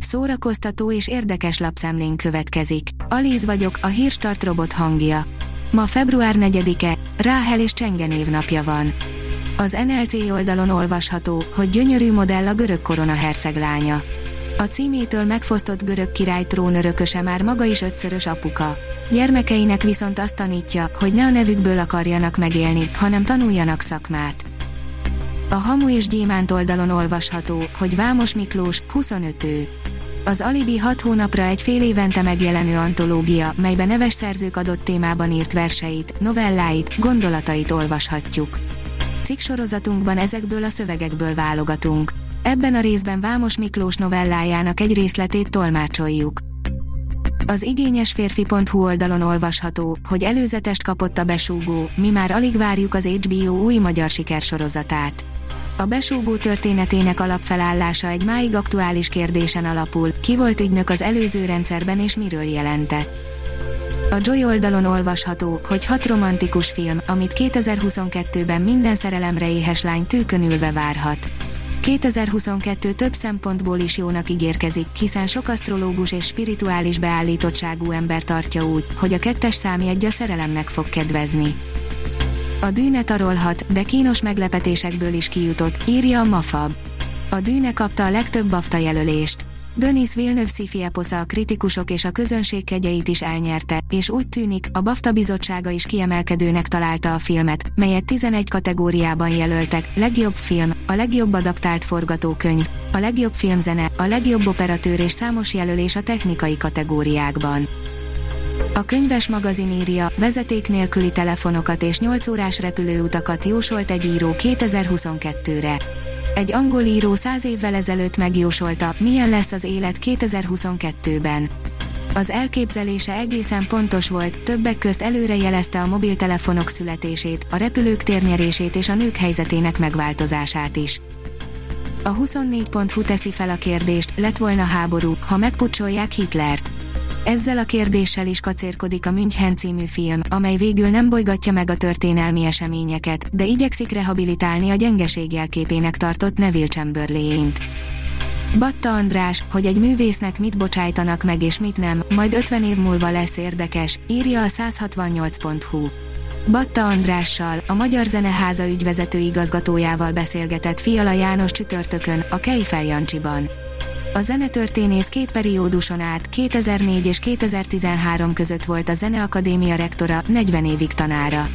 Szórakoztató és érdekes lapszemlén következik. Alíz vagyok, a hírstart robot hangja. Ma február 4-e, Ráhel és Csengen napja van. Az NLC oldalon olvasható, hogy gyönyörű modell a görög korona herceg lánya. A címétől megfosztott görög király trónörököse már maga is ötszörös apuka. Gyermekeinek viszont azt tanítja, hogy ne a nevükből akarjanak megélni, hanem tanuljanak szakmát. A Hamu és Gyémánt oldalon olvasható, hogy Vámos Miklós, 25 ő. Az Alibi 6 hónapra egy fél évente megjelenő antológia, melybe neves szerzők adott témában írt verseit, novelláit, gondolatait olvashatjuk. Cikk ezekből a szövegekből válogatunk. Ebben a részben Vámos Miklós novellájának egy részletét tolmácsoljuk. Az igényes férfi.hu oldalon olvasható, hogy előzetest kapott a besúgó, mi már alig várjuk az HBO új magyar sikersorozatát. A besúgó történetének alapfelállása egy máig aktuális kérdésen alapul, ki volt ügynök az előző rendszerben és miről jelentett. A Joy oldalon olvasható, hogy hat romantikus film, amit 2022-ben minden szerelemre éhes lány tűkön ülve várhat. 2022 több szempontból is jónak ígérkezik, hiszen sok asztrológus és spirituális beállítottságú ember tartja úgy, hogy a kettes számjegy a szerelemnek fog kedvezni. A dűne tarolhat, de kínos meglepetésekből is kijutott, írja a Mafab. A dűne kapta a legtöbb BAFTA jelölést. Denis Villeneuve sci a kritikusok és a közönség kegyeit is elnyerte, és úgy tűnik, a BAFTA bizottsága is kiemelkedőnek találta a filmet, melyet 11 kategóriában jelöltek, legjobb film, a legjobb adaptált forgatókönyv, a legjobb filmzene, a legjobb operatőr és számos jelölés a technikai kategóriákban. A könyves magazin írja, vezeték nélküli telefonokat és 8 órás repülőutakat jósolt egy író 2022-re. Egy angol író száz évvel ezelőtt megjósolta, milyen lesz az élet 2022-ben. Az elképzelése egészen pontos volt, többek közt előre jelezte a mobiltelefonok születését, a repülők térnyerését és a nők helyzetének megváltozását is. A 24.hu teszi fel a kérdést, lett volna háború, ha megpucsolják Hitlert. Ezzel a kérdéssel is kacérkodik a München című film, amely végül nem bolygatja meg a történelmi eseményeket, de igyekszik rehabilitálni a gyengeség jelképének tartott Neville chamberlain -t. Batta András, hogy egy művésznek mit bocsájtanak meg és mit nem, majd 50 év múlva lesz érdekes, írja a 168.hu. Batta Andrással, a Magyar Zeneháza ügyvezető igazgatójával beszélgetett Fiala János csütörtökön, a Kejfel Jancsiban. A zenetörténész két perióduson át, 2004 és 2013 között volt a Zeneakadémia rektora, 40 évig tanára.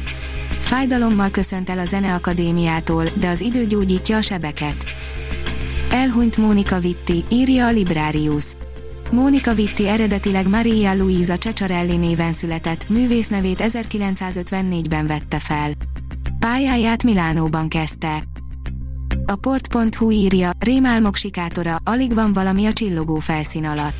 Fájdalommal köszönt el a Zeneakadémiától, de az idő gyógyítja a sebeket. Elhunyt Mónika Vitti, írja a Librarius. Mónika Vitti eredetileg Maria Luisa Ceccarelli néven született, művész nevét 1954-ben vette fel. Pályáját Milánóban kezdte. A port.hu írja, rémálmok sikátora, alig van valami a csillogó felszín alatt.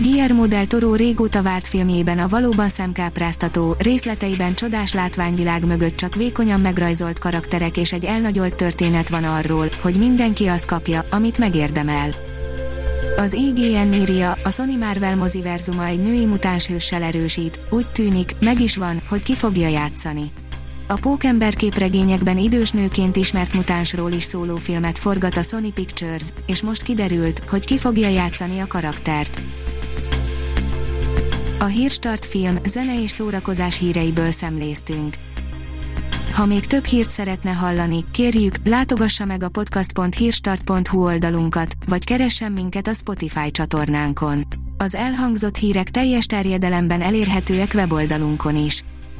Guillermo del Toro régóta várt filmjében a valóban szemkápráztató, részleteiben csodás látványvilág mögött csak vékonyan megrajzolt karakterek és egy elnagyolt történet van arról, hogy mindenki azt kapja, amit megérdemel. Az IGN írja, a Sony Marvel moziverzuma egy női mutáns hőssel erősít, úgy tűnik, meg is van, hogy ki fogja játszani. A Pókember képregényekben idős nőként ismert mutánsról is szóló filmet forgat a Sony Pictures, és most kiderült, hogy ki fogja játszani a karaktert. A Hírstart film, zene és szórakozás híreiből szemléztünk. Ha még több hírt szeretne hallani, kérjük, látogassa meg a podcast.hírstart.hu oldalunkat, vagy keressen minket a Spotify csatornánkon. Az elhangzott hírek teljes terjedelemben elérhetőek weboldalunkon is.